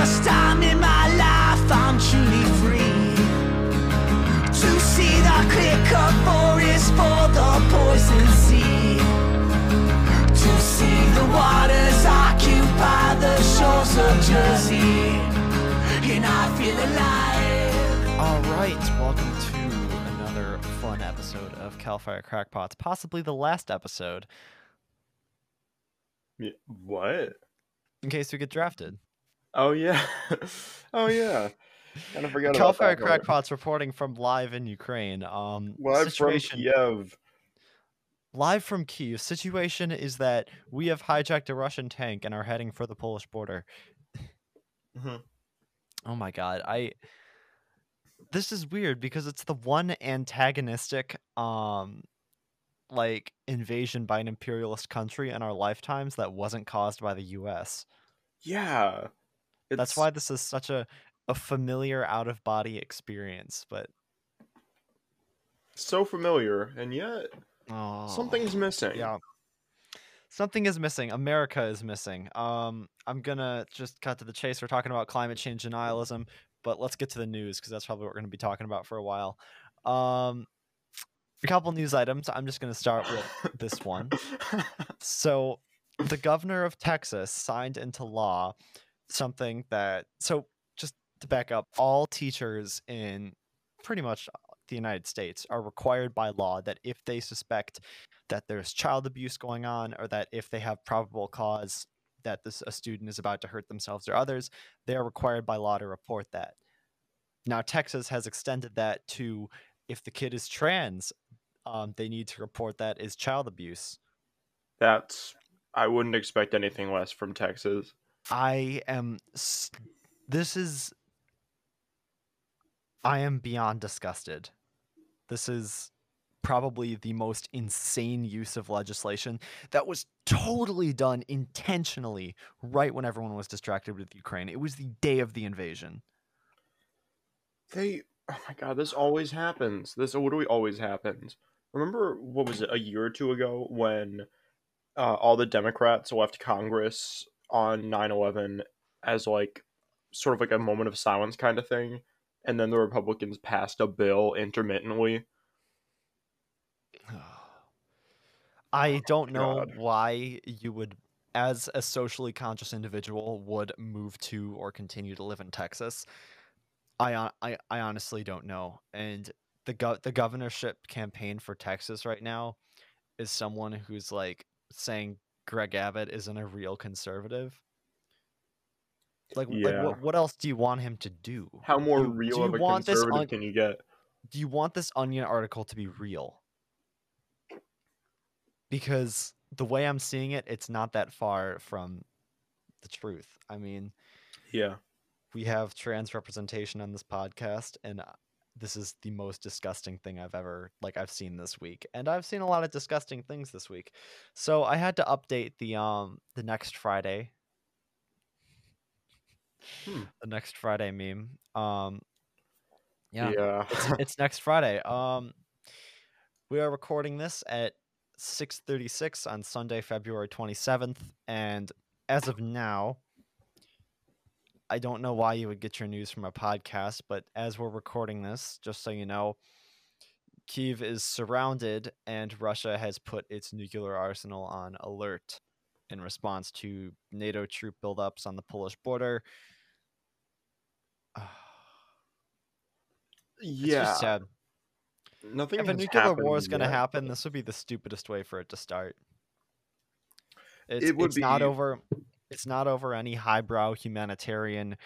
first time in my life I'm truly free to see the clear cut forest for the poison sea. To see the waters occupy the shores of Jersey. And I feel alive. All right, welcome to another fun episode of Calfire Crackpots, possibly the last episode, Yeah, what? in case we get drafted. Oh yeah. oh yeah. Kind of forgot Calfire that. Crackpots reporting from live in Ukraine. Um, Live from situation, Kiev. live from Kiev. Situation is that we have hijacked a Russian tank and are heading for the Polish border. Mhm. Oh my god, I this is weird because it's the one antagonistic um like invasion by an imperialist country in our lifetimes that wasn't caused by the US. Yeah. That's why this is such a a familiar out of body experience, but so familiar, and yet oh, something's missing. yeah. Something is missing. America is missing. Um, I'm gonna just cut to the chase. We're talking about climate change denialism, but let's get to the news because that's probably what we're gonna be talking about for a while. Um, a couple news items. I'm just gonna start with this one. So, the governor of Texas signed into law something that so just to back up, all teachers in pretty much the United States are required by law that if they suspect that there's child abuse going on or that if they have probable cause that this a student is about to hurt themselves or others, they are required by law to report that. Now Texas has extended that to if the kid is trans, um, they need to report that as child abuse. That's I wouldn't expect anything less from Texas. I am. This is. I am beyond disgusted. This is probably the most insane use of legislation that was totally done intentionally right when everyone was distracted with Ukraine. It was the day of the invasion. They oh my god, this always happens. This literally always happens. Remember what was it, a year or two ago when uh, all the Democrats left Congress on 9-11 as like sort of like a moment of silence kind of thing, and then the Republicans passed a bill intermittently. I oh, don't know God. why you would, as a socially conscious individual, would move to or continue to live in Texas. I uh, I, I honestly don't know. And the go- the governorship campaign for Texas right now is someone who's like saying Greg Abbott isn't a real conservative. Like, like what, what else do you want him to do? How more Do- do real you of a conservative on- can you get? do you want this onion article to be real because the way i'm seeing it it's not that far from the truth i mean Yeah. we have trans representation on this podcast and this is the most disgusting thing i've ever like i've seen this week and i've seen a lot of disgusting things this week so i had to update the um the next friday Hmm. the next friday meme um yeah Yeah. it's, it's next Friday. Um, we are recording this at 6:36 on Sunday, February 27th, and as of now, I don't know why you would get your news from a podcast, but as we're recording this, just so you know, Kiev is surrounded, and Russia has put its nuclear arsenal on alert in response to NATO troop buildups on the Polish border. Yeah. sad. Nothing if a nuclear war is going to happen, this would be the stupidest way for it to start. It's, It would it's not over. It's not over any highbrow humanitarian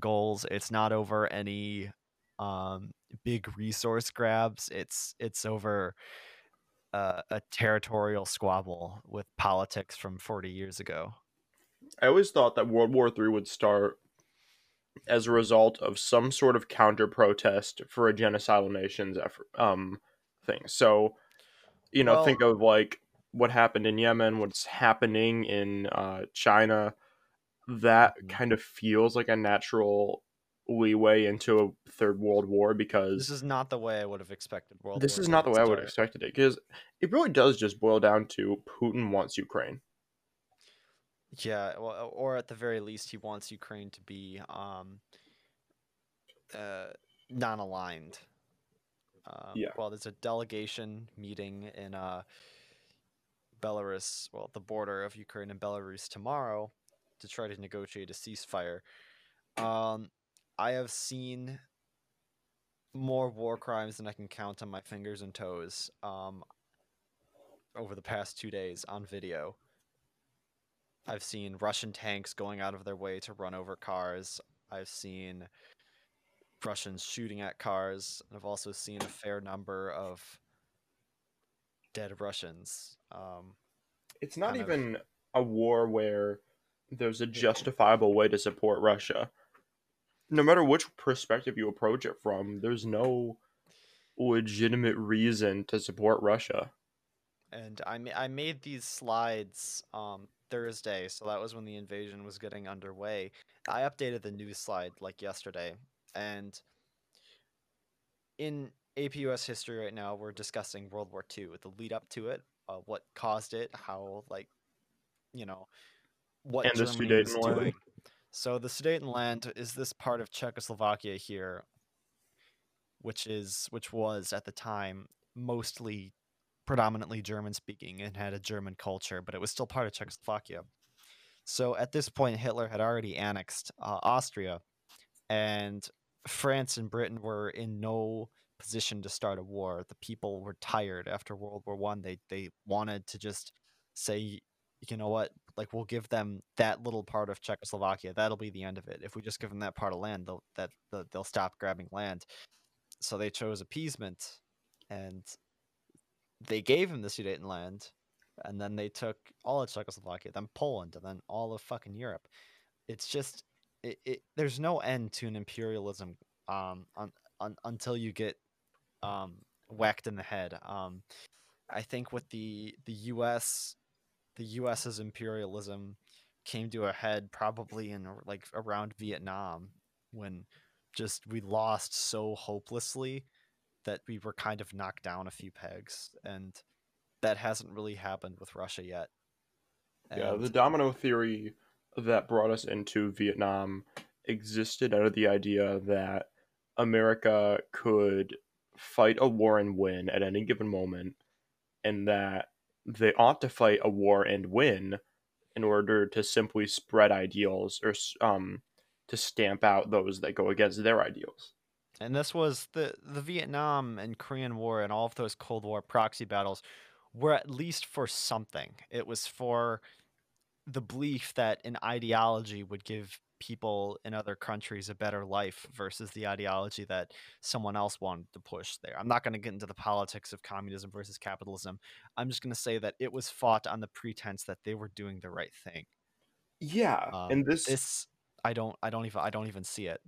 goals. It's not over any um, big resource grabs. It's it's over uh, a territorial squabble with politics from forty years ago. I always thought that World War III would start as a result of some sort of counter protest for a genocidal nation's effort, um, thing. So, you know, Well- think of like what happened in Yemen, what's happening in uh, China. That Mhm. kind of feels like a natural leeway into a third world war because This is not the way I would have expected World. this War is not the way I would have expected it because it really does just boil down to Putin wants Ukraine. Yeah, well, or at the very least, he wants Ukraine to be um, uh, non-aligned. Um, Yeah. Well, there's a delegation meeting in uh, Belarus, well, the border of Ukraine and Belarus tomorrow, to try to negotiate a ceasefire. Um, I have seen more war crimes than I can count on my fingers and toes. Um, over the past two days on video. I've seen Russian tanks going out of their way to run over cars. I've seen Russians shooting at cars. And I've also seen a fair number of dead Russians. Um, It's not kind of- even a war where there's a justifiable way to support Russia. No matter which perspective you approach it from, there's no legitimate reason to support Russia. and I, ma- I made these slides um, Thursday, so that was when the invasion was getting underway. I updated the news slide like yesterday, and in APUS history right now, we're discussing World War II, with the lead up to it, uh, what caused it, how like, you know, what And the Germany was Sudetenland. doing. So the Sudetenland is this part of Czechoslovakia here, which is which was at the time mostly predominantly German speaking and had a German culture, but it was still part of Czechoslovakia. So at this point, Hitler had already annexed uh, Austria, and France and Britain were in no position to start a war. The people were tired after World War One. They they wanted to just say, you know what, like we'll give them that little part of Czechoslovakia. That'll be the end of it. If we just give them that part of land, they'll that they'll, stop grabbing land. So they chose appeasement, and they gave him the Sudetenland, and then they took all of Czechoslovakia, then Poland, and then all of fucking Europe. It's just it, it there's no end to an imperialism um un, un, until you get um whacked in the head. Um I think with the the US the US's imperialism came to a head probably in like around Vietnam when just we lost so hopelessly that we were kind of knocked down a few pegs and that hasn't really happened with Russia yet. Yeah, the domino theory that brought us into Vietnam existed out of the idea that America could fight a war and win at any given moment, and that they ought to fight a war and win in order to simply spread ideals or um to stamp out those that go against their ideals. And this was the the Vietnam and Korean War and all of those Cold War proxy battles were at least for something. It was for the belief that an ideology would give people in other countries a better life versus the ideology that someone else wanted to push there. I'm not going to get into the politics of communism versus capitalism. I'm just going to say that it was fought on the pretense that they were doing the right thing. Yeah, Um, and this This I don't I don't even I don't even see it.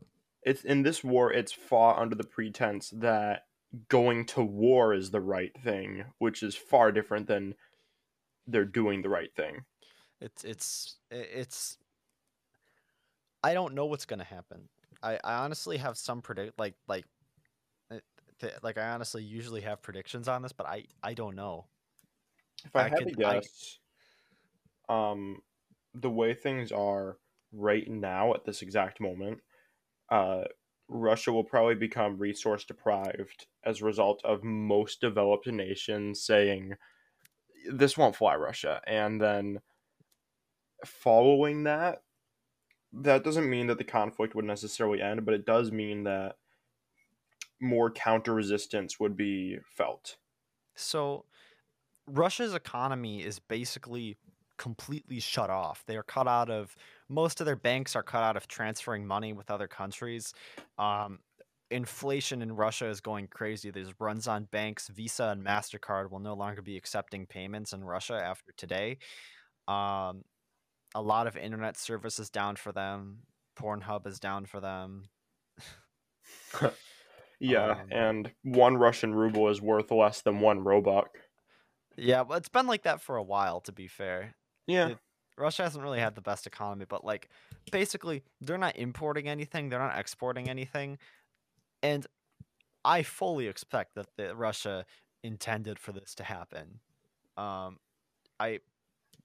it's in this war it's fought under the pretense that going to war is the right thing which is far different than they're doing the right thing It's it's it's. I don't know what's gonna happen. I, I honestly have some predict like like, th- like I honestly usually have predictions on this, but I I don't know. if i, I had could- to I- um the way things are right now at this exact moment uh russia will probably become resource deprived as a result of most developed nations saying this won't fly russia and then following that that doesn't mean that the conflict would necessarily end but it does mean that more counter resistance would be felt So, Russia's economy is basically completely shut off. They are cut out of most of their banks are cut out of transferring money with other countries. Um, inflation in Russia is going crazy. There's runs on banks. Visa and Mastercard will no longer be accepting payments in Russia after today. Um, a lot of internet services down for them. Pornhub is down for them. Yeah, Um, and one Russian ruble is worth less than one Robux. Yeah, well, it's been like that for a while. To be fair, Yeah, It- Russia hasn't really had the best economy, but like basically they're not importing anything, they're not exporting anything. And I fully expect that the Russia intended for this to happen. Um I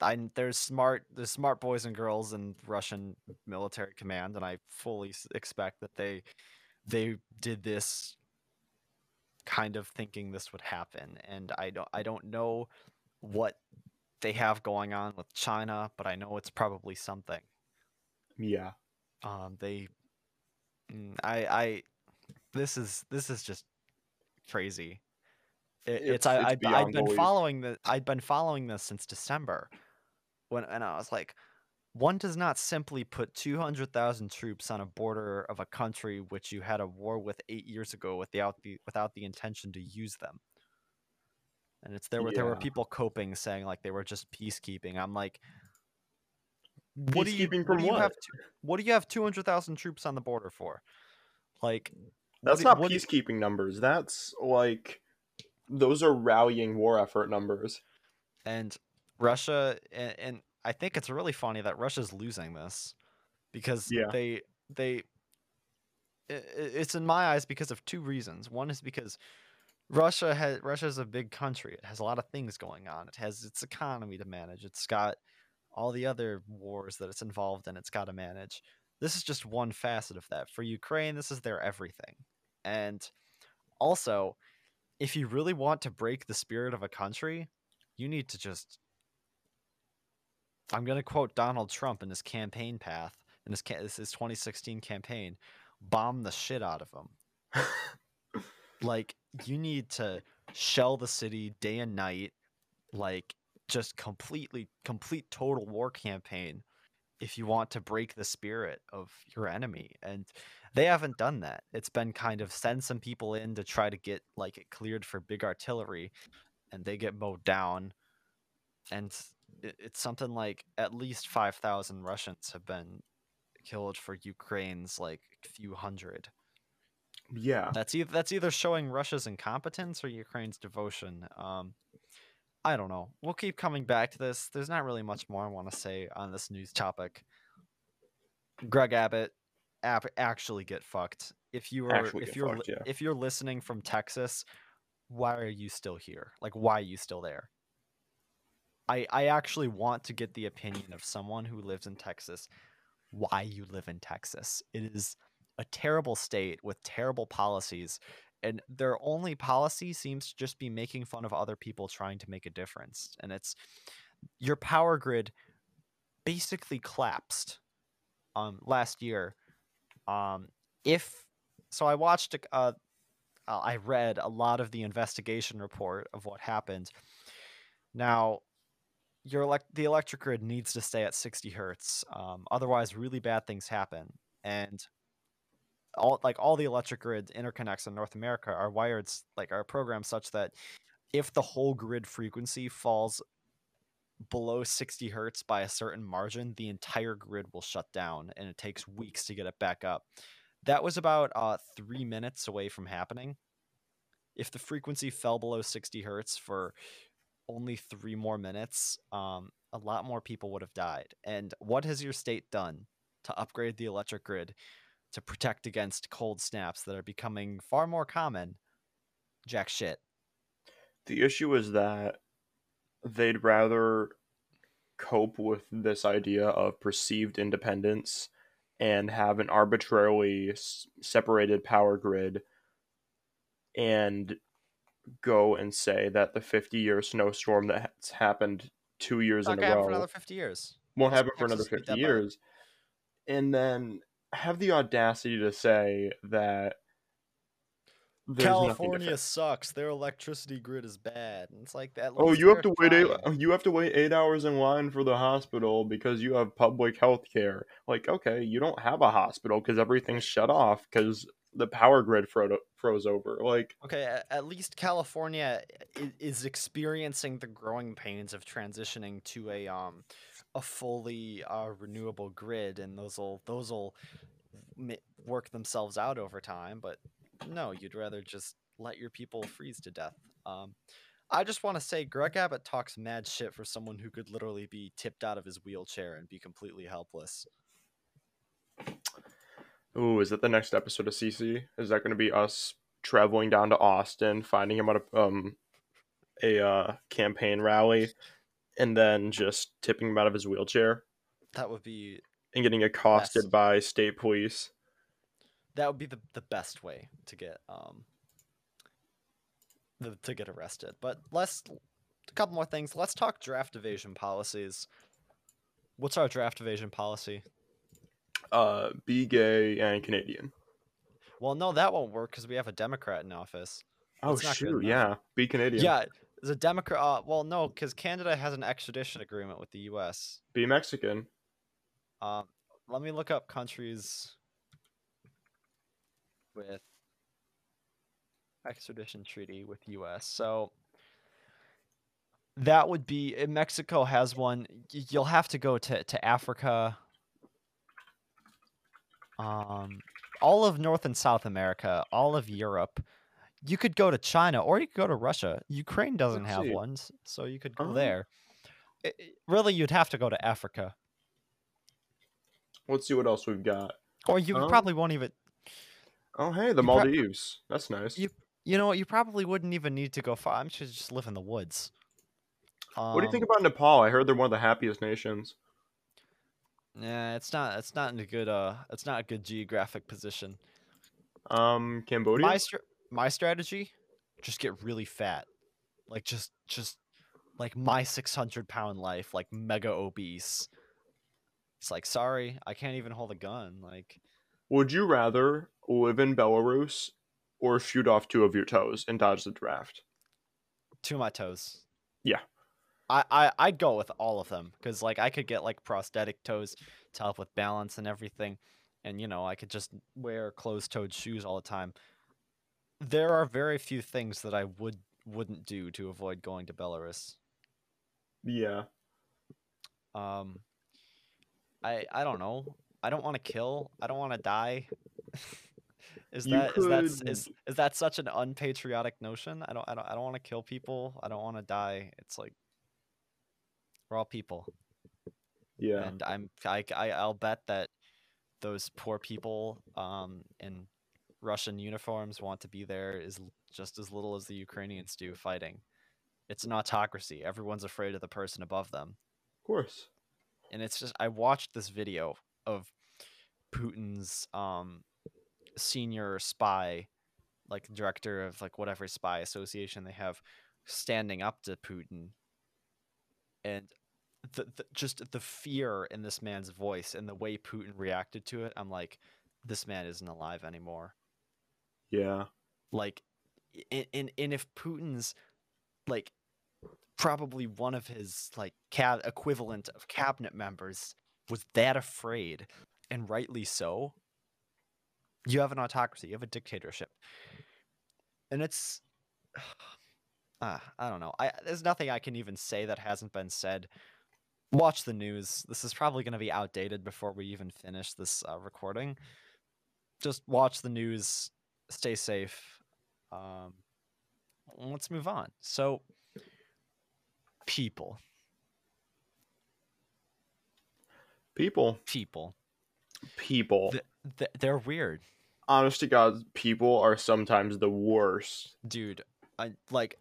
I there's smart there's smart boys and girls in Russian military command, and I fully expect that they they did this kind of thinking this would happen. And I don't I don't know what they have going on with China, but I know it's probably something. Yeah. Um, they, mm, I, I, this is this is just crazy. It, it's, It's- I, it's I'd, I'd beyond been following the I've been following this since December, when and I was like, one does not simply put two hundred thousand troops on a border of a country which you had a war with eight years ago without the without the intention to use them. And it's there were there were people coping saying like they were just peacekeeping. I'm like, what do you Peacekeeping what from do you have what? to, what do you have 200,000 troops on the border for? Like That's do- not what do- peacekeeping numbers. That's like those are rallying war effort numbers. and Russia and, and I think it's really funny that Russia's losing this because Yeah. they they it's in my eyes because of two reasons. One is because Russia has Russia's a big country. It has a lot of things going on. It has its economy to manage. It's got all the other wars that it's involved in. It's got to manage. This is just one facet of that. For Ukraine, this is their everything. And also, if you really want to break the spirit of a country, you need to just I'm going to quote Donald Trump in his campaign path in his ca- his 2016 campaign, bomb the shit out of him. like you need to shell the city day and night like just completely complete total war campaign if you want to break the spirit of your enemy and they haven't done that it's been kind of send some people in to try to get like it cleared for big artillery and they get mowed down and it's something like at least 5000 russians have been killed for ukraine's like few hundred yeah. that's either that's either showing Russia's incompetence or Ukraine's devotion. Um, I don't know. We'll keep coming back to this. There's not really much more I want to say on this news topic. Greg Abbott, ab- actually get fucked. If you are if you're fucked, yeah. if you're listening from Texas, why are you still here? Like why are you still there? I I actually want to get the opinion of someone who lives in Texas why you live in Texas. It is a terrible state with terrible policies and their only policy seems to just be making fun of other people trying to make a difference and it's your power grid basically collapsed um last year um if so i watched uh i read a lot of the investigation report of what happened now your elect- the electric grid needs to stay at 60 hertz um, otherwise really bad things happen and all like all the electric grid interconnects in North America are wired like are programmed such that if the whole grid frequency falls below 60 hertz by a certain margin, the entire grid will shut down and it takes weeks to get it back up. That was about uh, three minutes away from happening. If the frequency fell below 60 hertz for only three more minutes, um, a lot more people would have died. And what has your state done to upgrade the electric grid to protect against cold snaps that are becoming far more common? Jack shit. The issue is that they'd rather cope with this idea of perceived independence and have an arbitrarily separated power grid and go and say that the 50 year snowstorm that's happened two years in a row for another 50 years. won't happen for another Texas will be 50 dead by. years and then have the audacity to say that California sucks. Their electricity grid is bad. And it's like that. Oh, you have to wait eight. You have to wait eight hours in line for the hospital because you have public health care. Like, okay, you don't have a hospital because everything's shut off because the power grid fro- froze over. Like, Okay, at least California is experiencing the growing pains of transitioning to a um a fully uh, renewable grid, and those will those will work themselves out over time. But no, you'd rather just let your people freeze to death. Um, I just want to say, Greg Abbott talks mad shit for someone who could literally be tipped out of his wheelchair and be completely helpless. Ooh, is that the next episode of CC? Is that going to be us traveling down to Austin, finding him at a um a uh, campaign rally, and then just tipping him out of his wheelchair That would be and getting accosted Best. by state police. that would be the, the best way to get um the, to get arrested. But let's a couple more things. Let's talk draft evasion policies. What's our draft evasion policy? Uh, be gay and Canadian. Well, no, that won't work because we have a Democrat in office. Oh That's shoot, yeah, be Canadian. Yeah, the Democrat. Uh, well, no, because Canada has an extradition agreement with the U.S. be Mexican. Um, let me look up countries with extradition treaty with U.S. So that would be uh, Mexico has one. You'll have to go to to Africa. Um, all of North and South America, all of Europe. You could go to China or you could go to Russia. Ukraine doesn't Let's have see. ones, so you could go Oh. there. I- I- really, you'd have to go to Africa. Let's see what else we've got. Or you Um, probably won't even. Oh hey, the Maldives. That's nice. You- You know what? You probably wouldn't even need to go far. I'm sure just live in the woods. what do you think Um, about Nepal? I heard they're one of the happiest nations. Yeah, it's not. It's not in a good. Uh, it's not a good geographic position. Um, Cambodia. My str- my strategy, just get really fat, like just just like my 600 pound life, like mega obese. It's like sorry, I can't even hold a gun. Like Would you rather live in Belarus or shoot off two of your toes and dodge the draft? to my toes. Yeah. I, I I'd go with all of them because like I could get like prosthetic toes to help with balance and everything, and you know I could just wear closed-toed shoes all the time. There are very few things that I would wouldn't do to avoid going to Belarus. Yeah. Um, I I don't know. I don't want to kill. I don't want to die. is You that is that could- is is that such an unpatriotic notion? I don't I don't I don't want to kill people. I don't want to die. It's like we're all people, Yeah. and I'm I I I'll bet that those poor people um in Russian uniforms want to be there is just as little as the Ukrainians do fighting. It's an autocracy. Everyone's afraid of the person above them Of course. and it's just I watched this video of Putin's um senior spy, like director of like whatever spy association they have, standing up to Putin, and the, the just the fear in this man's voice and the way Putin reacted to it, I'm like, this man isn't alive anymore. Yeah. Like, in in, and if Putin's like probably one of his like cab equivalent of cabinet members was that afraid and rightly so you have an autocracy you have a dictatorship and it's uh, i don't know. I there's nothing i can even say that hasn't been said. Watch the news. This is probably going to be outdated before we even finish this uh, recording. Just watch the news. Stay safe. Um let's move on. So people. People. people. People. th- th- they're weird. Honest to God, people are sometimes the worst. dude i like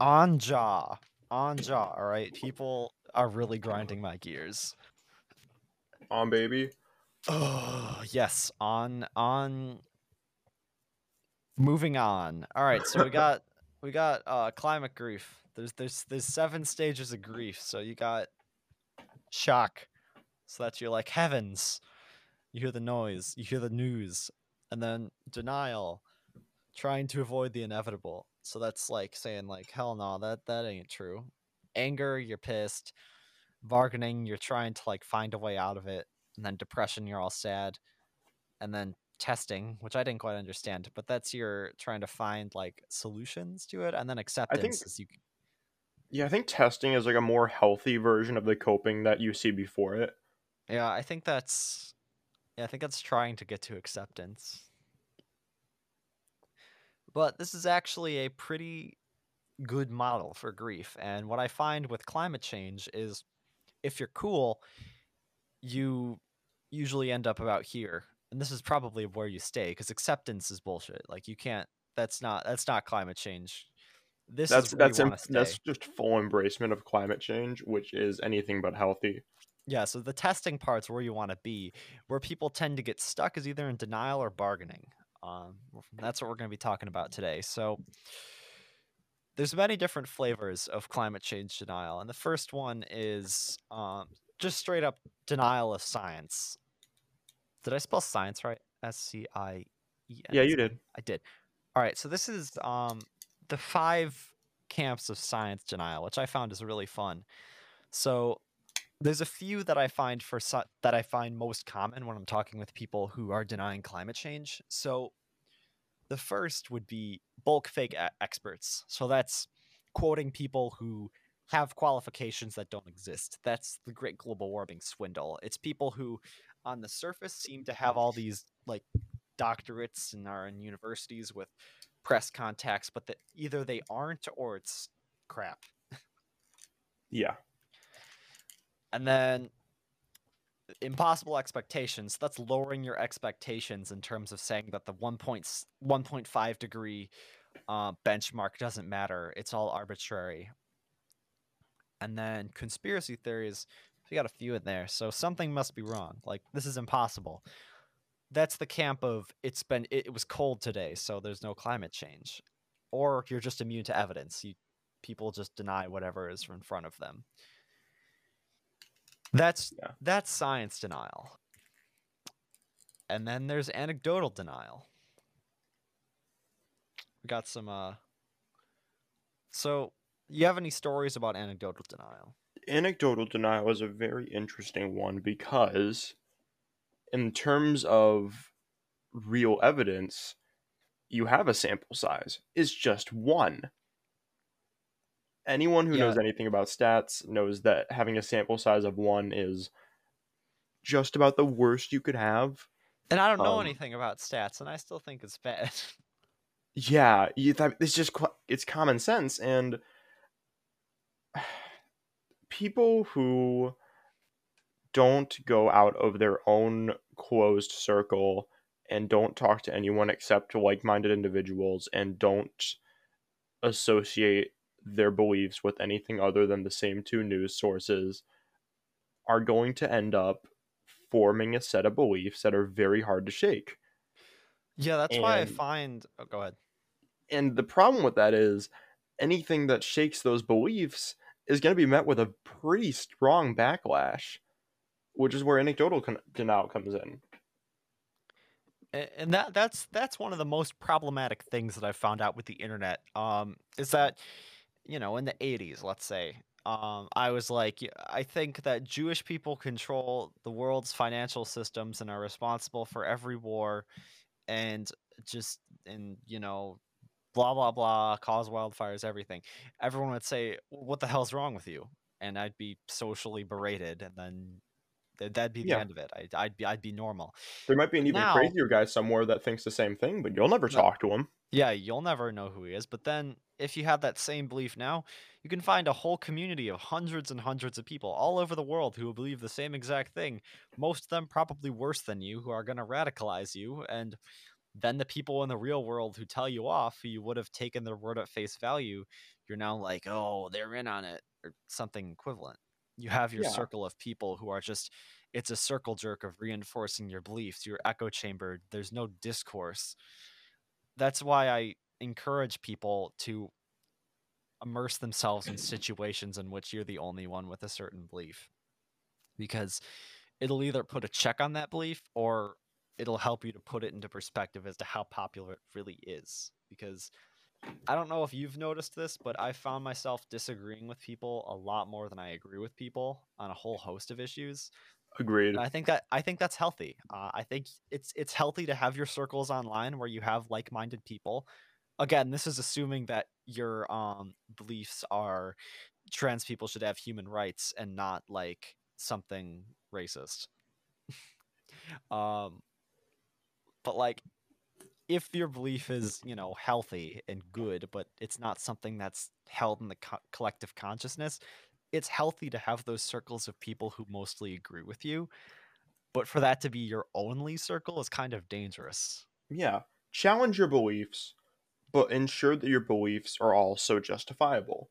on jaw on jaw all right? People are really grinding my gears. On baby. oh yes on on moving on. All right so we got we got uh climate grief. There's there's there's seven stages of grief. So you got shock so that's you're like heavens. You hear the noise you hear the news and then denial trying to avoid the inevitable so that's like saying like hell no that that ain't true. Anger you're pissed. Bargaining you're trying to like find a way out of it and then depression you're all sad. And then testing which i didn't quite understand but that's your trying to find like solutions to it and then acceptance is you Yeah, I think testing is like a more healthy version of the coping that you see before it. yeah i think that's yeah i think that's trying to get to acceptance but this is actually a pretty good model for grief and what i find with climate change is if you're cool you usually end up about here and this is probably where you stay because acceptance is bullshit like you can't that's not that's not climate change this That's is where that's you em- want to stay. that's just full embracement of climate change, which is anything but healthy. Yeah, so the testing part's where you want to be. Where people tend to get stuck is either in denial or bargaining. Um, that's what we're going to be talking about today. So there's many different flavors of climate change denial, and the first one is um, just straight up denial of science. Did I spell science right? S C I E N. Yeah, you did. I did. All right, so this is um, the five camps of science denial, which I found is really fun. So there's a few that I find for that I find most common when I'm talking with people who are denying climate change. So the first would be bulk fake experts. So that's quoting people who have qualifications that don't exist. That's the great global warming swindle. It's people who on the surface seem to have all these like doctorates and are in universities with press contacts, but that either they aren't or it's crap. Yeah. And then impossible expectations. That's lowering your expectations in terms of saying that the 1.1.5 degree uh, benchmark doesn't matter. It's all arbitrary. And then conspiracy theories. We got a few in there, so something must be wrong. Like this is impossible. That's the camp of it's been it, it was cold today, so there's no climate change, or you're just immune to evidence. You people just deny whatever is in front of them. That's Yeah. that's science denial. And then there's anecdotal denial. We got some uh So, you have any stories about anecdotal denial? Anecdotal denial is a very interesting one because, in terms of real evidence, you have a sample size. It's just one. Anyone who knows anything about stats knows that having a sample size of one is just about the worst you could have. And I don't know Um, anything about stats and I still think it's bad. Yeah, it's just qu- it's common sense and people who don't go out of their own closed circle and don't talk to anyone except like-minded individuals and don't associate their beliefs with anything other than the same two news sources are going to end up forming a set of beliefs that are very hard to shake. yeah, that's why I find oh, go ahead. And the problem with that is anything that shakes those beliefs is going to be met with a pretty strong backlash, which is where anecdotal con- denial comes in. And that that's that's one of the most problematic things that I've found out with the internet. Um, is that you know in the '80s, let's say, um, I was like, I think that Jewish people control the world's financial systems and are responsible for every war, and just and you know, blah blah blah, cause wildfires, everything. Everyone would say, "What the hell's wrong with you?" And I'd be socially berated, and then that'd be the Yeah. end of it. I'd, I'd be I'd be normal. There might be an even Now- crazier guy somewhere that thinks the same thing, but you'll never talk to him. Yeah, you'll never know who he is. But then, if you have that same belief now, you can find a whole community of hundreds and hundreds of people all over the world who will believe the same exact thing. Most of them probably worse than you, who are going to radicalize you. And then the people in the real world who tell you off, who you would have taken their word at face value, you're now like, oh, they're in on it, or something equivalent. You have your Yeah. circle of people who are just, it's a circle jerk of reinforcing your beliefs, your echo chamber. There's no discourse that's why I encourage people to immerse themselves in situations in which you're the only one with a certain belief. Because it'll either put a check on that belief or it'll help you to put it into perspective as to how popular it really is. Because I don't know if you've noticed this, but I found myself disagreeing with people a lot more than I agree with people on a whole host of issues. Agreed. I think that I think that's healthy. Uh, I think it's it's healthy to have your circles online where you have like-minded people. Again, this is assuming that your um, beliefs are trans people should have human rights and not like something racist. um, but like, if your belief is you know healthy and good, but it's not something that's held in the co- collective consciousness, it's healthy to have those circles of people who mostly agree with you but for that to be your only circle is kind of dangerous yeah. Challenge your beliefs, but ensure that your beliefs are also justifiable.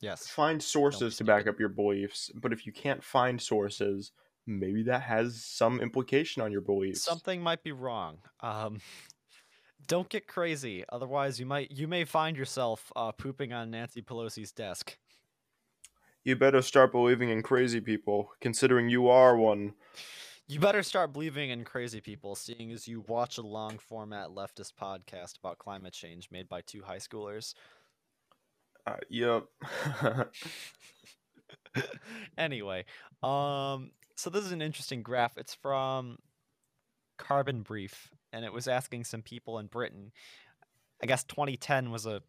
Yes. Find sources to back up your beliefs, but if you can't find sources, maybe that has some implication on your beliefs. Something might be wrong. Um, don't get crazy, otherwise you might you may find yourself uh, pooping on Nancy Pelosi's desk. You better start believing in crazy people, considering you are one. You better start believing in crazy people, seeing as you watch a long format leftist podcast about climate change made by two high schoolers. Uh, yep. anyway, um, so this is an interesting graph. It's from Carbon Brief, and it was asking some people in Britain. I guess 2010 was a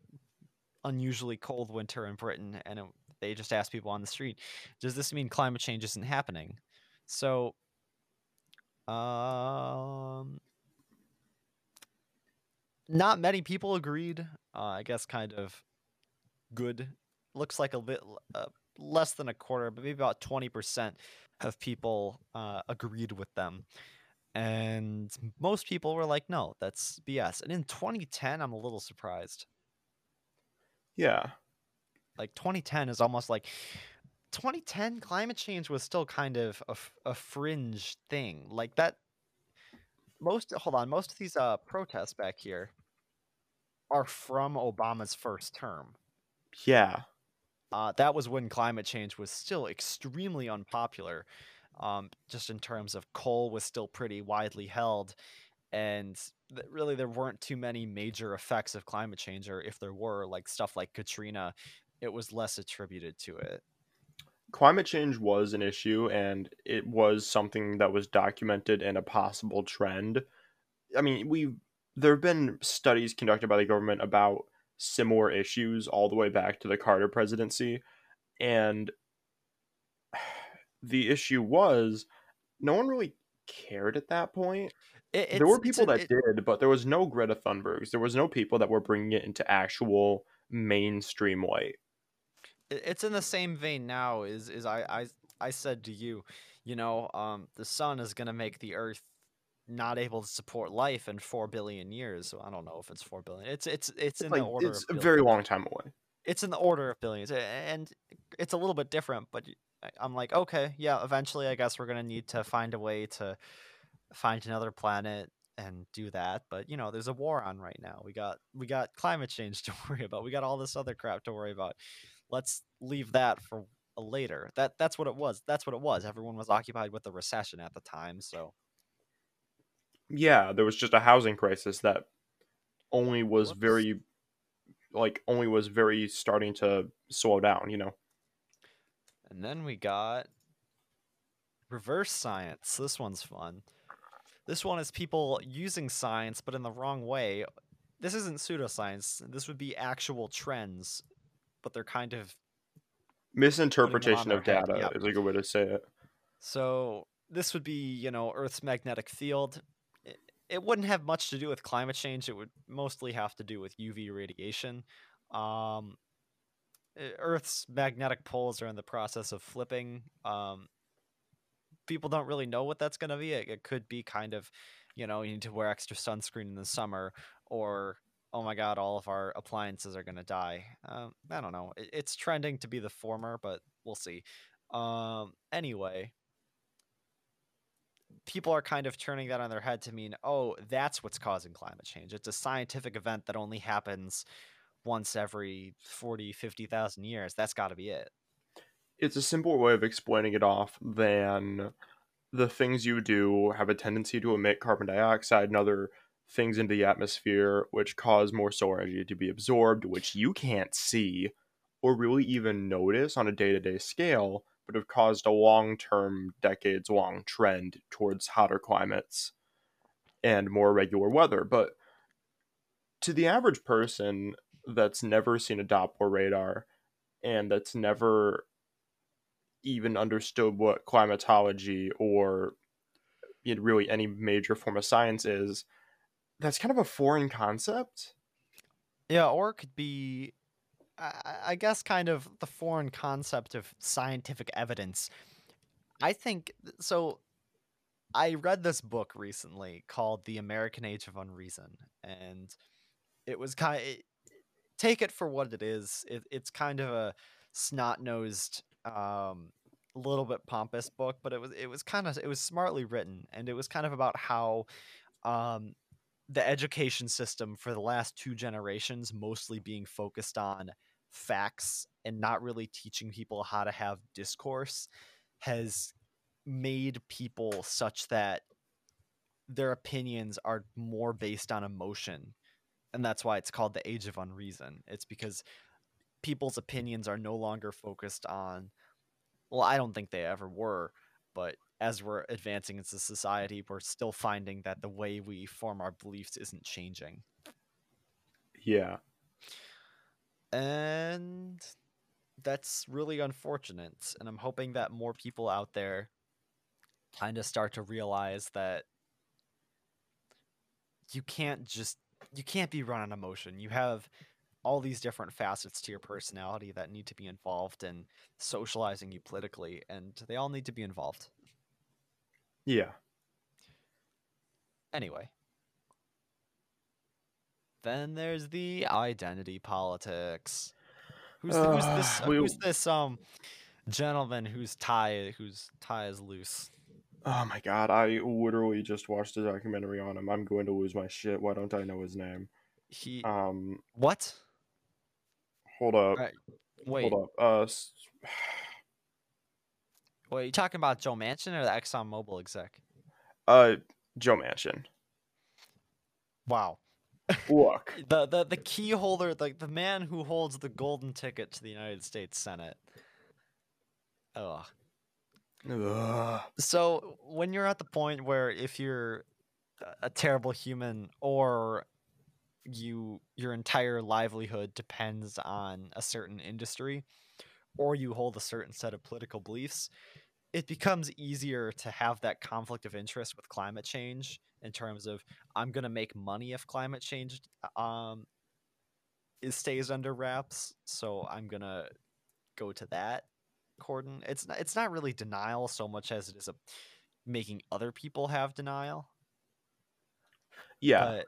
unusually cold winter in Britain, and it, they just ask people on the street, "Does this mean climate change isn't happening?" So, um, not many people agreed. Uh, I guess kind of good. Looks like a bit uh, less than a quarter, but maybe about 20% of people uh, agreed with them. And most people were like, no, that's BS. And in 2010, I'm a little surprised. yeah. Like 2010 is almost like 2010 climate change was still kind of a, a fringe thing. Like that most hold on, most of these uh protests back here are from Obama's first term. Yeah. Uh, that was when climate change was still extremely unpopular, um, just in terms of coal was still pretty widely held, and th- really there weren't too many major effects of climate change, or if there were, like stuff like Katrina, it was less attributed to it. Climate change was an issue and it was something that was documented in a possible trend. I mean, we there have been studies conducted by the government about similar issues all the way back to the Carter presidency and the issue was no one really cared at that point. It- there were people that it- did, but there was no Greta Thunbergs. There was no people that were bringing it into actual mainstream light. It- it's in the same vein now is is I, I I said to you, you know, um the sun is gonna make the earth not able to support life in four billion years. So I don't know if it's four billion. It's it's it's, in like, the order it's of a very long time away. It's in the order of billions. And it's a little bit different, but I'm like, okay, yeah, eventually I guess we're gonna need to find a way to find another planet and do that. But you know, there's a war on right now. We got we got climate change to worry about. We got all this other crap to worry about. Let's leave that for a later. That that's what it was. That's what it was. Everyone was occupied with the recession at the time, so Yeah, there was just a housing crisis that only was Whoops. very like only was very starting to slow down, you know. And then we got reverse science. This one's fun. This one is people using science but in the wrong way. This isn't pseudoscience. This would be actual trends, but they're kind of Misinterpretation of data is a good way to say it. so this would be, you know, Earth's magnetic field. It, it wouldn't have much to do with climate change. It would mostly have to do with UV radiation. Um, Earth's magnetic poles are in the process of flipping. Um, people don't really know what that's going to be. It, it could be kind of, you know, you need to wear extra sunscreen in the summer, or oh my god, all of our appliances are to die. Um, I don't know. It, it's trending to be the former, but we'll see. Um, anyway, people are kind of turning that on their head to mean, oh, that's what's causing climate change. It's a scientific event that only happens once every 40, 50,000 years. That's got to be it. It's a simpler way of explaining it off than the things you do have a tendency to emit carbon dioxide and other things into the atmosphere which cause more solar energy to be absorbed, which you can't see or really even notice on a day-to-day scale, but have caused a long-term, decades-long trend towards hotter climates and more regular weather. But to the average person that's never seen a Doppler radar and that's never even understood what climatology or you know, really any major form of science is, that's kind of a foreign concept. Yeah, or it could be, I, guess, kind of the foreign concept of scientific evidence. I think so. I read this book recently called The American Age of Unreason, and it was kind it, take it for what it is. It, it's kind of a snot nosed, um, little bit pompous book, but it was it was kind of it was smartly written, and it was kind of about how um, the education system for the last two generations mostly being focused on facts and not really teaching people how to have discourse has made people such that their opinions are more based on emotion and that's why it's called the age of unreason. It's because people's opinions are no longer focused on well i don't think they ever were but as we're advancing as a society we're still finding that the way we form our beliefs isn't changing. Yeah. and that's really unfortunate and i'm hoping that more people out there kind of start to realize that you can't just you can't be run on emotion. You have all these different facets to your personality that need to be involved in socializing you politically and they all need to be involved Yeah. anyway then there's the identity politics who's, the, who's this Uh, we- who's this um gentleman whose tie whose tie is loose Oh my god, I literally just watched a documentary on him. I'm going to lose my shit. Why don't I know his name? he Um, what hold up. Right, wait Hold up. Uh, wait you talking about joe manchin or the exxon mobil exec uh, Joe Manchin. wow Look. the the the key holder like the man who holds the golden ticket to the united states senate Ugh. Ugh. so when you're at the point where if you're a terrible human or you your entire livelihood depends on a certain industry or you hold a certain set of political beliefs it becomes easier to have that conflict of interest with climate change in terms of i'm going to make money if climate change um it stays under wraps so i'm going to go to that cordon it's not, it's not really denial so much as it is a making other people have denial. Yeah, but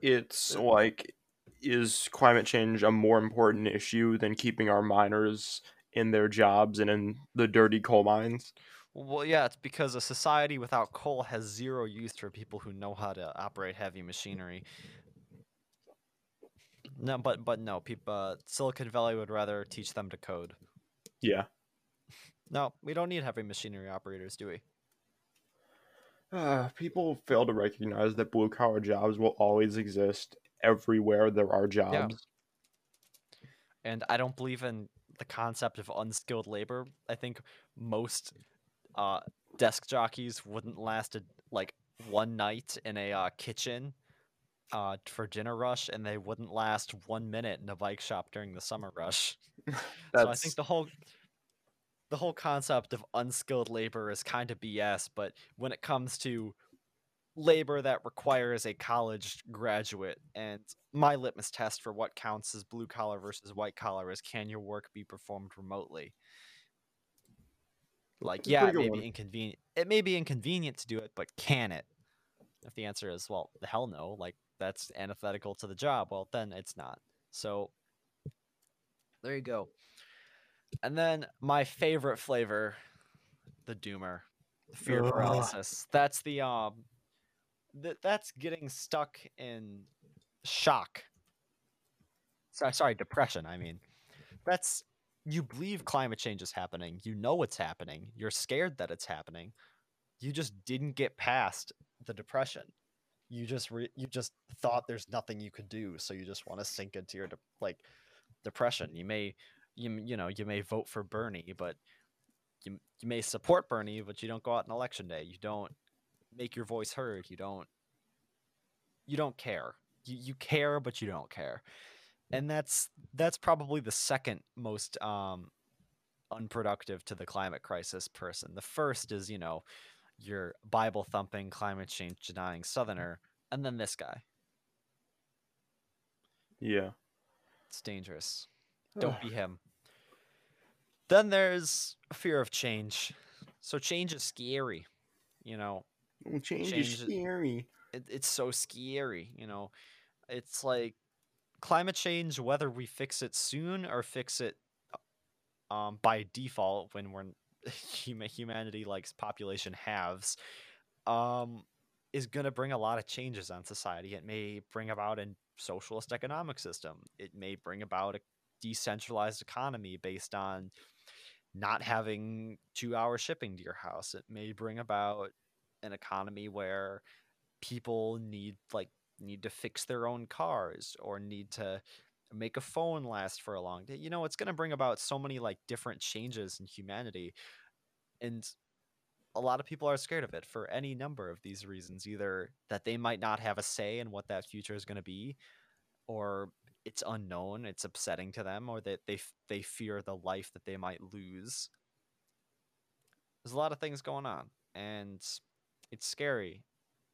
it's like, is climate change a more important issue than keeping our miners in their jobs and in the dirty coal mines? Well, yeah, it's because a society without coal has zero use for people who know how to operate heavy machinery. No, but but no, people. Uh, Silicon Valley would rather teach them to code. Yeah. No, we don't need heavy machinery operators, do we? Uh, people fail to recognize that blue collar jobs will always exist everywhere there are jobs. And I don't believe in the concept of unskilled labor. I think most uh, desk jockeys wouldn't last a, like one night in a uh, kitchen uh, for dinner rush, and they wouldn't last one minute in a bike shop during the summer rush. So I think the whole the whole concept of unskilled labor is kind of BS, but when it comes to labor that requires a college graduate and my litmus test for what counts as blue collar versus white collar is can your work be performed remotely? Like yeah, it may good be inconvenient. It may be inconvenient to do it, but can it? If the answer is well, the hell no, like that's antithetical to the job, well then it's not. So there you go. And then my favorite flavor, the doomer, the fear Ugh. paralysis. That's the um, th- that's getting stuck in shock. Sorry, sorry, depression. I mean, that's you believe climate change is happening. You know it's happening. You're scared that it's happening. You just didn't get past the depression. You just re- you just thought there's nothing you could do, so you just want to sink into your de- like depression. You may you you know you may vote for Bernie, but you you may support Bernie, but you don't go out on election day. You don't make your voice heard. You don't you don't care. You you care, but you don't care, and that's that's probably the second most um unproductive to the climate crisis person. The first is you know your Bible thumping, climate change denying Southerner, and then this guy. yeah. It's dangerous. Don't be him. Then there's a fear of change. So change is scary. You know, Change, Change is scary. it, it's so scary. You know, it's like climate change, whether we fix it soon or fix it um, by default when we're huma- humanity likes population halves, um, is going to bring a lot of changes on society. It may bring about a socialist economic system. It may bring about a decentralized economy based on not having two hour shipping to your house. It may bring about an economy where people need like need to fix their own cars or need to make a phone last for a long day. You know, it's going to bring about so many like different changes in humanity. And a lot of people are scared of it for any number of these reasons either that they might not have a say in what that future is going to be or it's unknown it's upsetting to them or that they they fear the life that they might lose there's a lot of things going on and it's scary.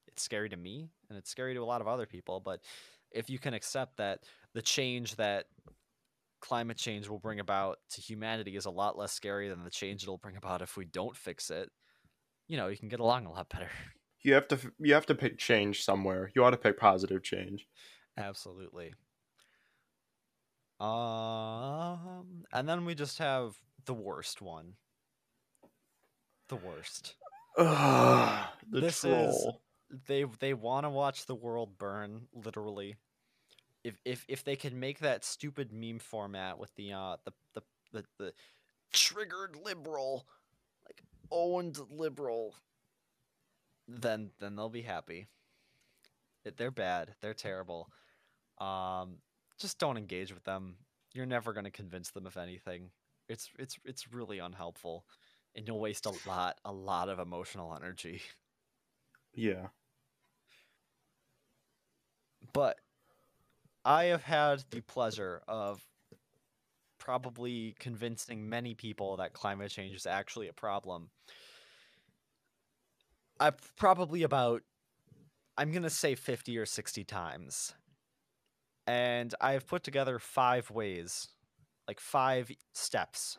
It's scary to me and it's scary to a lot of other people but if you can accept that the change that climate change will bring about to humanity is a lot less scary than the change it'll bring about if we don't fix it you know you can get along a lot better. You have to you have to pick change somewhere. You ought to pick positive change. absolutely. Um and then we just have the worst one. The worst Ugh, the This is- they they want to watch the world burn literally. If if if they can make that stupid meme format with the uh the the the, the triggered liberal like owned liberal then then they'll be happy. It- they're bad. They're terrible. Um just don't engage with them. You're never going to convince them of anything. It's it's it's really unhelpful and you'll waste a lot a lot of emotional energy Yeah. but I have had the pleasure of probably convincing many people that climate change is actually a problem. I've probably about I'm going to say 50 or 60 times. And I've put together five ways, like five steps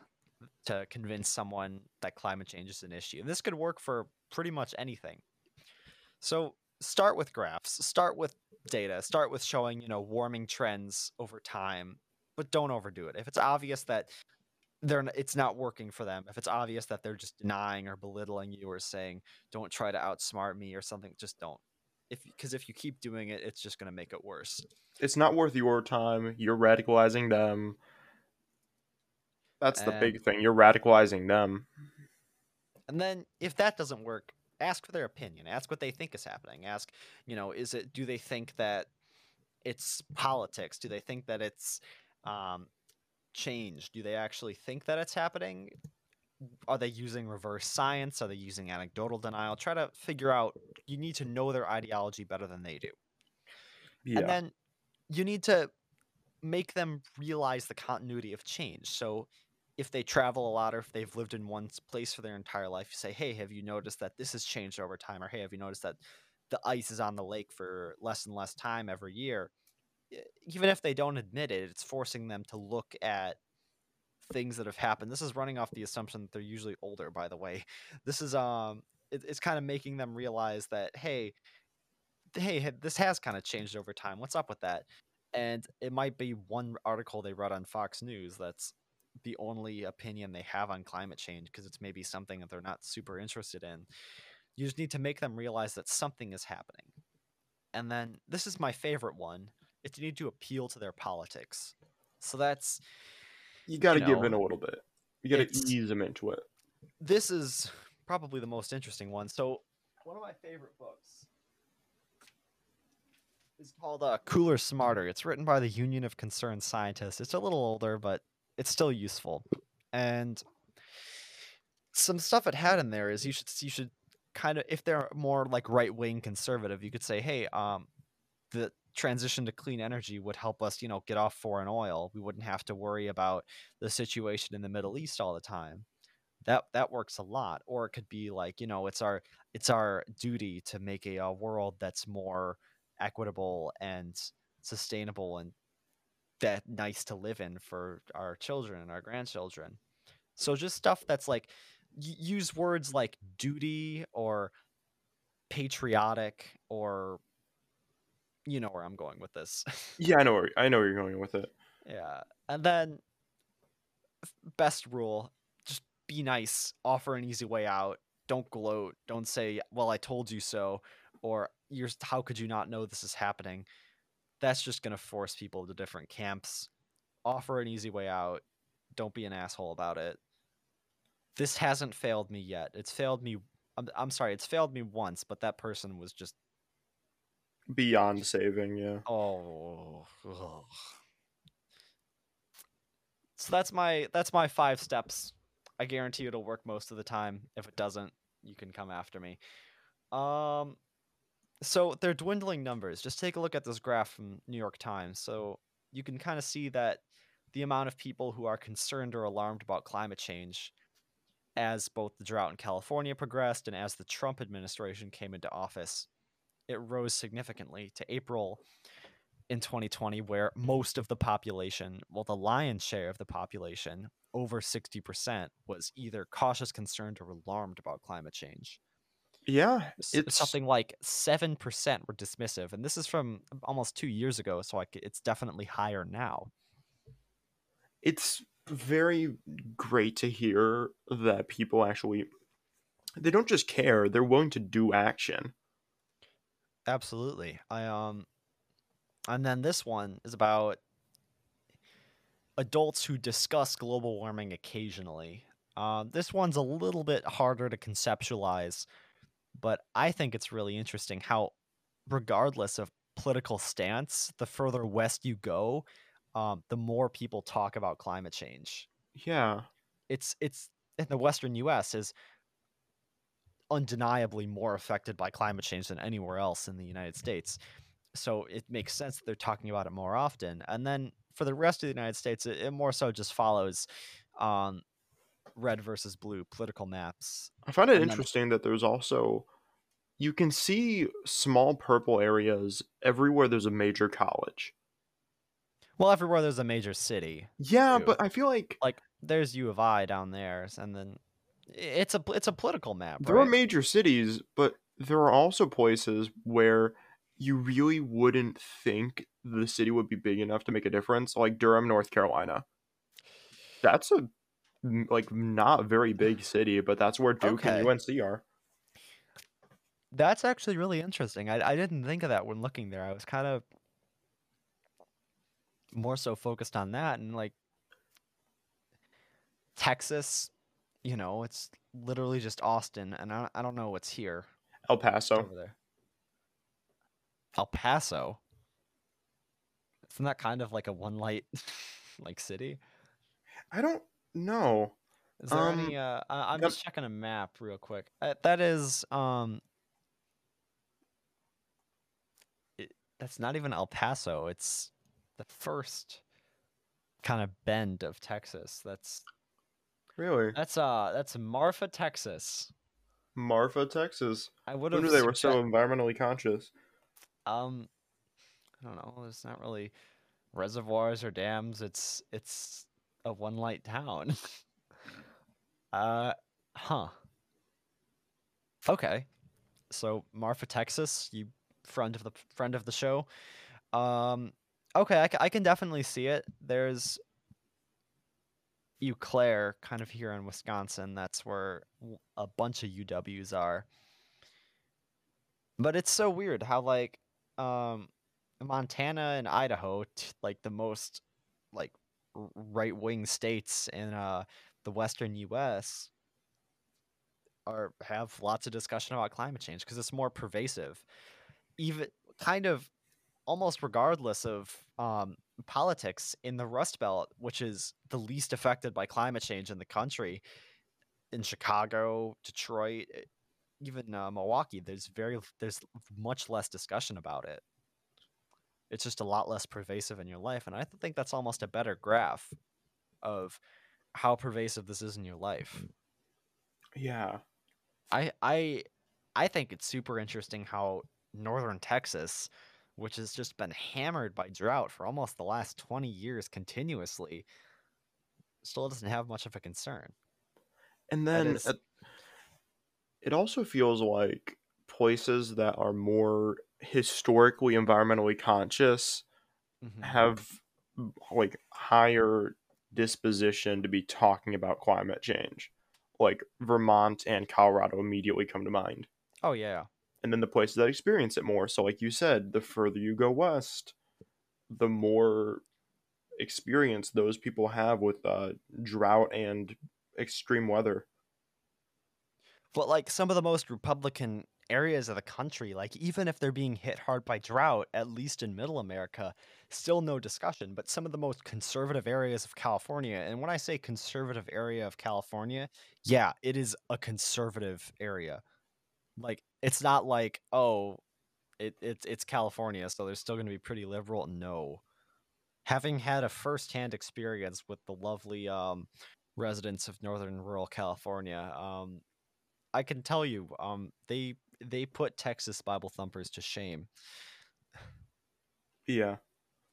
to convince someone that climate change is an issue. And this could work for pretty much anything. So, start with graphs, start with data, start with showing, you know, warming trends over time, but don't overdo it. If it's obvious that they're it's not working for them, if it's obvious that they're just denying or belittling you or saying don't try to outsmart me or something, just don't. If because if you keep doing it, it's just going to make it worse. It's not worth your time. You're radicalizing them. That's the big thing. You're radicalizing them. And then if that doesn't work, ask for their opinion. Ask what they think is happening. Ask, you know, is it do they think that it's politics? Do they think that it's um, change? Do they actually think that it's happening? Are they using reverse science? Are they using anecdotal denial? Try to figure out. You need to know their ideology better than they do. Yeah. And then you need to make them realize the continuity of change. So if they travel a lot or if they've lived in one place for their entire life, you say, hey, have you noticed that this has changed over time? Or hey, have you noticed that the ice is on the lake for less and less time every year? Even if they don't admit it, it's forcing them to look at things that have happened. This is running off the assumption that they're usually older, by the way. This is um it, it's kind of making them realize that hey, hey, this has kind of changed over time. What's up with that? And it might be one article they read on Fox News that's the only opinion they have on climate change because it's maybe something that they're not super interested in. You just need to make them realize that something is happening. And then this is my favorite one. It's you need to appeal to their politics. So that's you got to you give in a little bit. You got to ease them into it. this is probably the most interesting one. So one of my favorite books is called uh, Cooler Smarter. It's written by the Union of Concerned Scientists. It's a little older, but it's still useful. And some stuff it had in there is you should you should kind of if they're more like right wing conservative, you could say, hey, um, the transition to clean energy would help us, you know, get off foreign oil. We wouldn't have to worry about the situation in the Middle East all the time that that works a lot or it could be like you know it's our it's our duty to make a, uh world that's more equitable and sustainable and that nice to live in for our children and our grandchildren so just stuff that's like use words like duty or patriotic or you know where I'm going with this. Yeah, I know where I know where you're going with it. yeah. And then best rule, just be nice, offer an easy way out. Don't gloat. Don't say, "Well, I told you so," or "You're how could you not know this is happening?" That's just going to force people to different camps. Offer an easy way out. Don't be an asshole about it. This hasn't failed me yet. It's failed me I'm, I'm sorry, it's failed me once, but that person was just Beyond saving, yeah. Oh. ugh. So that's my that's my five steps. I guarantee it'll work most of the time. If it doesn't, you can come after me. Um so they're dwindling numbers. Just take a look at this graph from New York Times. So you can kind of see that the amount of people who are concerned or alarmed about climate change as both the drought in California progressed and as the Trump administration came into office it rose significantly to April in 2020, where most of the population, well, the lion's share of the population, over 60%, was either cautious, concerned, or alarmed about climate change. Yeah, S- it's something like 7% were dismissive. And this is from almost two years ago, so it's definitely higher now. it's very great to hear that people actually they don't just care, they're willing to do action. Absolutely. I um and then this one is about adults who discuss global warming occasionally. Um, this one's a little bit harder to conceptualize, but I think it's really interesting how, regardless of political stance, the further west you go, um, the more people talk about climate change. Yeah. It's it's in the western U.S. is undeniably more affected by climate change than anywhere else in the United States. So it makes sense that they're talking about it more often. And then for the rest of the United States, it, it more so just follows um, red versus blue political maps. I find it And then- interesting that there's also you can see small purple areas everywhere there's a major college. Well, everywhere there's a major city, Yeah, Ew. but I feel like like there's U of I down there, and then it's a it's a political map. there are major cities, but there are also places where you really wouldn't think the city would be big enough to make a difference, like Durham, North Carolina. That's a like not very big city, but that's where Duke Okay. and UNC are. That's actually really interesting. I, I didn't think of that when looking there. I was kind of more so focused on that and like Texas, you know, it's literally just Austin, and I, I don't know what's here El Paso. over there. El Paso. Isn't that kind of like a one light like city? I don't know. Is there Um, any? Uh, I, I'm just checking a map real quick. Uh, that is um. It, that's not even El Paso. It's the first kind of bend of Texas. That's Really? that's uh that's Marfa, Texas. Marfa, Texas. I would have. knew they were so environmentally conscious? Um, I don't know. There's not really reservoirs or dams. It's it's one light town. uh, huh. Okay, so Marfa, Texas, you friend of the friend of the show. Um, okay, I, I can definitely see it. There's Eau Claire, kind of here in Wisconsin. That's where a bunch of UWs are. But it's so weird how like um Montana and Idaho, t- like the most like right wing states in uh the western US are have lots of discussion about climate change because it's more pervasive. Even kind of almost regardless of um politics in the Rust Belt, which is the least affected by climate change in the country, in Chicago, Detroit, even uh, Milwaukee, there's very there's much less discussion about it. It's just a lot less pervasive in your life, and I think that's almost a better graph of how pervasive this is in your life. Yeah. I I I think it's super interesting how northern Texas, which has just been hammered by drought for almost the last 20 years continuously, still doesn't have much of a concern. And then is- it also feels like places that are more historically environmentally conscious Mhm. have like higher disposition to be talking about climate change. Like Vermont and Colorado immediately come to mind. Oh yeah. And then the places that experience it more. So like you said, the further you go west, the more experience those people have with uh, drought and extreme weather. But like some of the most Republican areas of the country, like even if they're being hit hard by drought, at least in middle America, still no discussion. But some of the most conservative areas of California, and when I say conservative area of California, yeah, it is a conservative area. Like it's not like, oh, it, it's it's California, so they're still gonna be pretty liberal. No. Having had a first-hand experience with the lovely um, residents of northern rural California, um, I can tell you, um, they they put Texas Bible thumpers to shame, Yeah.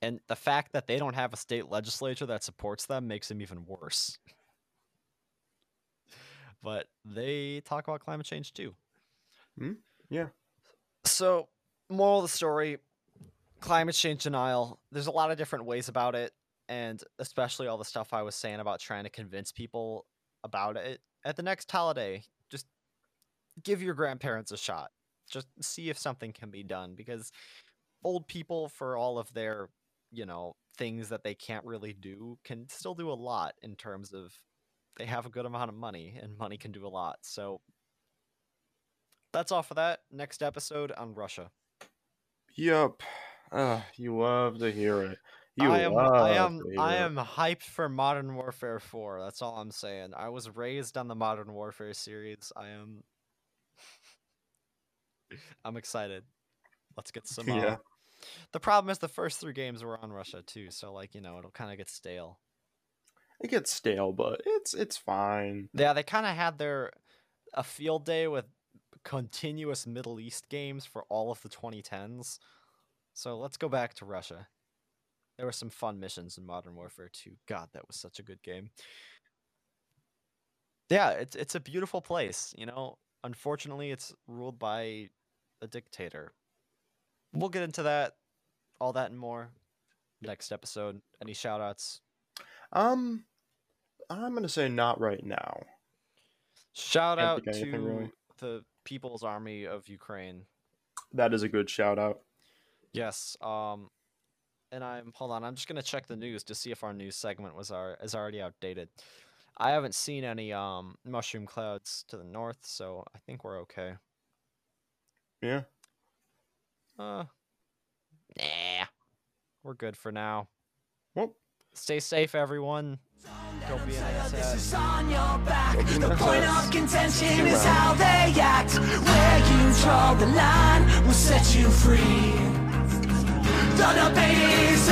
and the fact that they don't have a state legislature that supports them makes them even worse. but they talk about climate change too. Hmm, yeah. So, moral of the story: climate change denial. There's a lot of different ways about it, and especially all the stuff I was saying about trying to convince people about it. At the next holiday, give your grandparents a shot. Just see if something can be done because old people, for all of their, you know, things that they can't really do, can still do a lot in terms of they have a good amount of money and money can do a lot. So that's all for that. Next episode on Russia. Yup. Uh, you love to hear it. You I am I am I am hyped for Modern Warfare 4. That's all I'm saying. I was raised on the Modern Warfare series. I am I'm excited. Let's get some uh, Yeah. The problem is the first 3 games were on Russia too, so like, you know, it'll kind of get stale. It gets stale, but it's it's fine. Yeah, they kind of had their a field day with continuous Middle East games for all of the 2010s. So let's go back to Russia. There were some fun missions in Modern Warfare 2. God, that was such a good game. Yeah, it's it's a beautiful place, you know. Unfortunately, it's ruled by a dictator. We'll get into that, all that and more next episode. Any shout outs? Um, I'm gonna say not right now. Shout out think of anything, to really. the People's Army of Ukraine. That is a good shout out. Yes. Um, and I'm hold on. I'm just gonna check the news to see if our news segment was our is already outdated. I haven't seen any um mushroom clouds to the north, so I think we're okay. Yeah. Uh, nah, we're good for now. Well, Stay safe, everyone. Don't be an This is on your back. Don't be an The point of contention is how they act. Where you draw the line will set you free. The debate is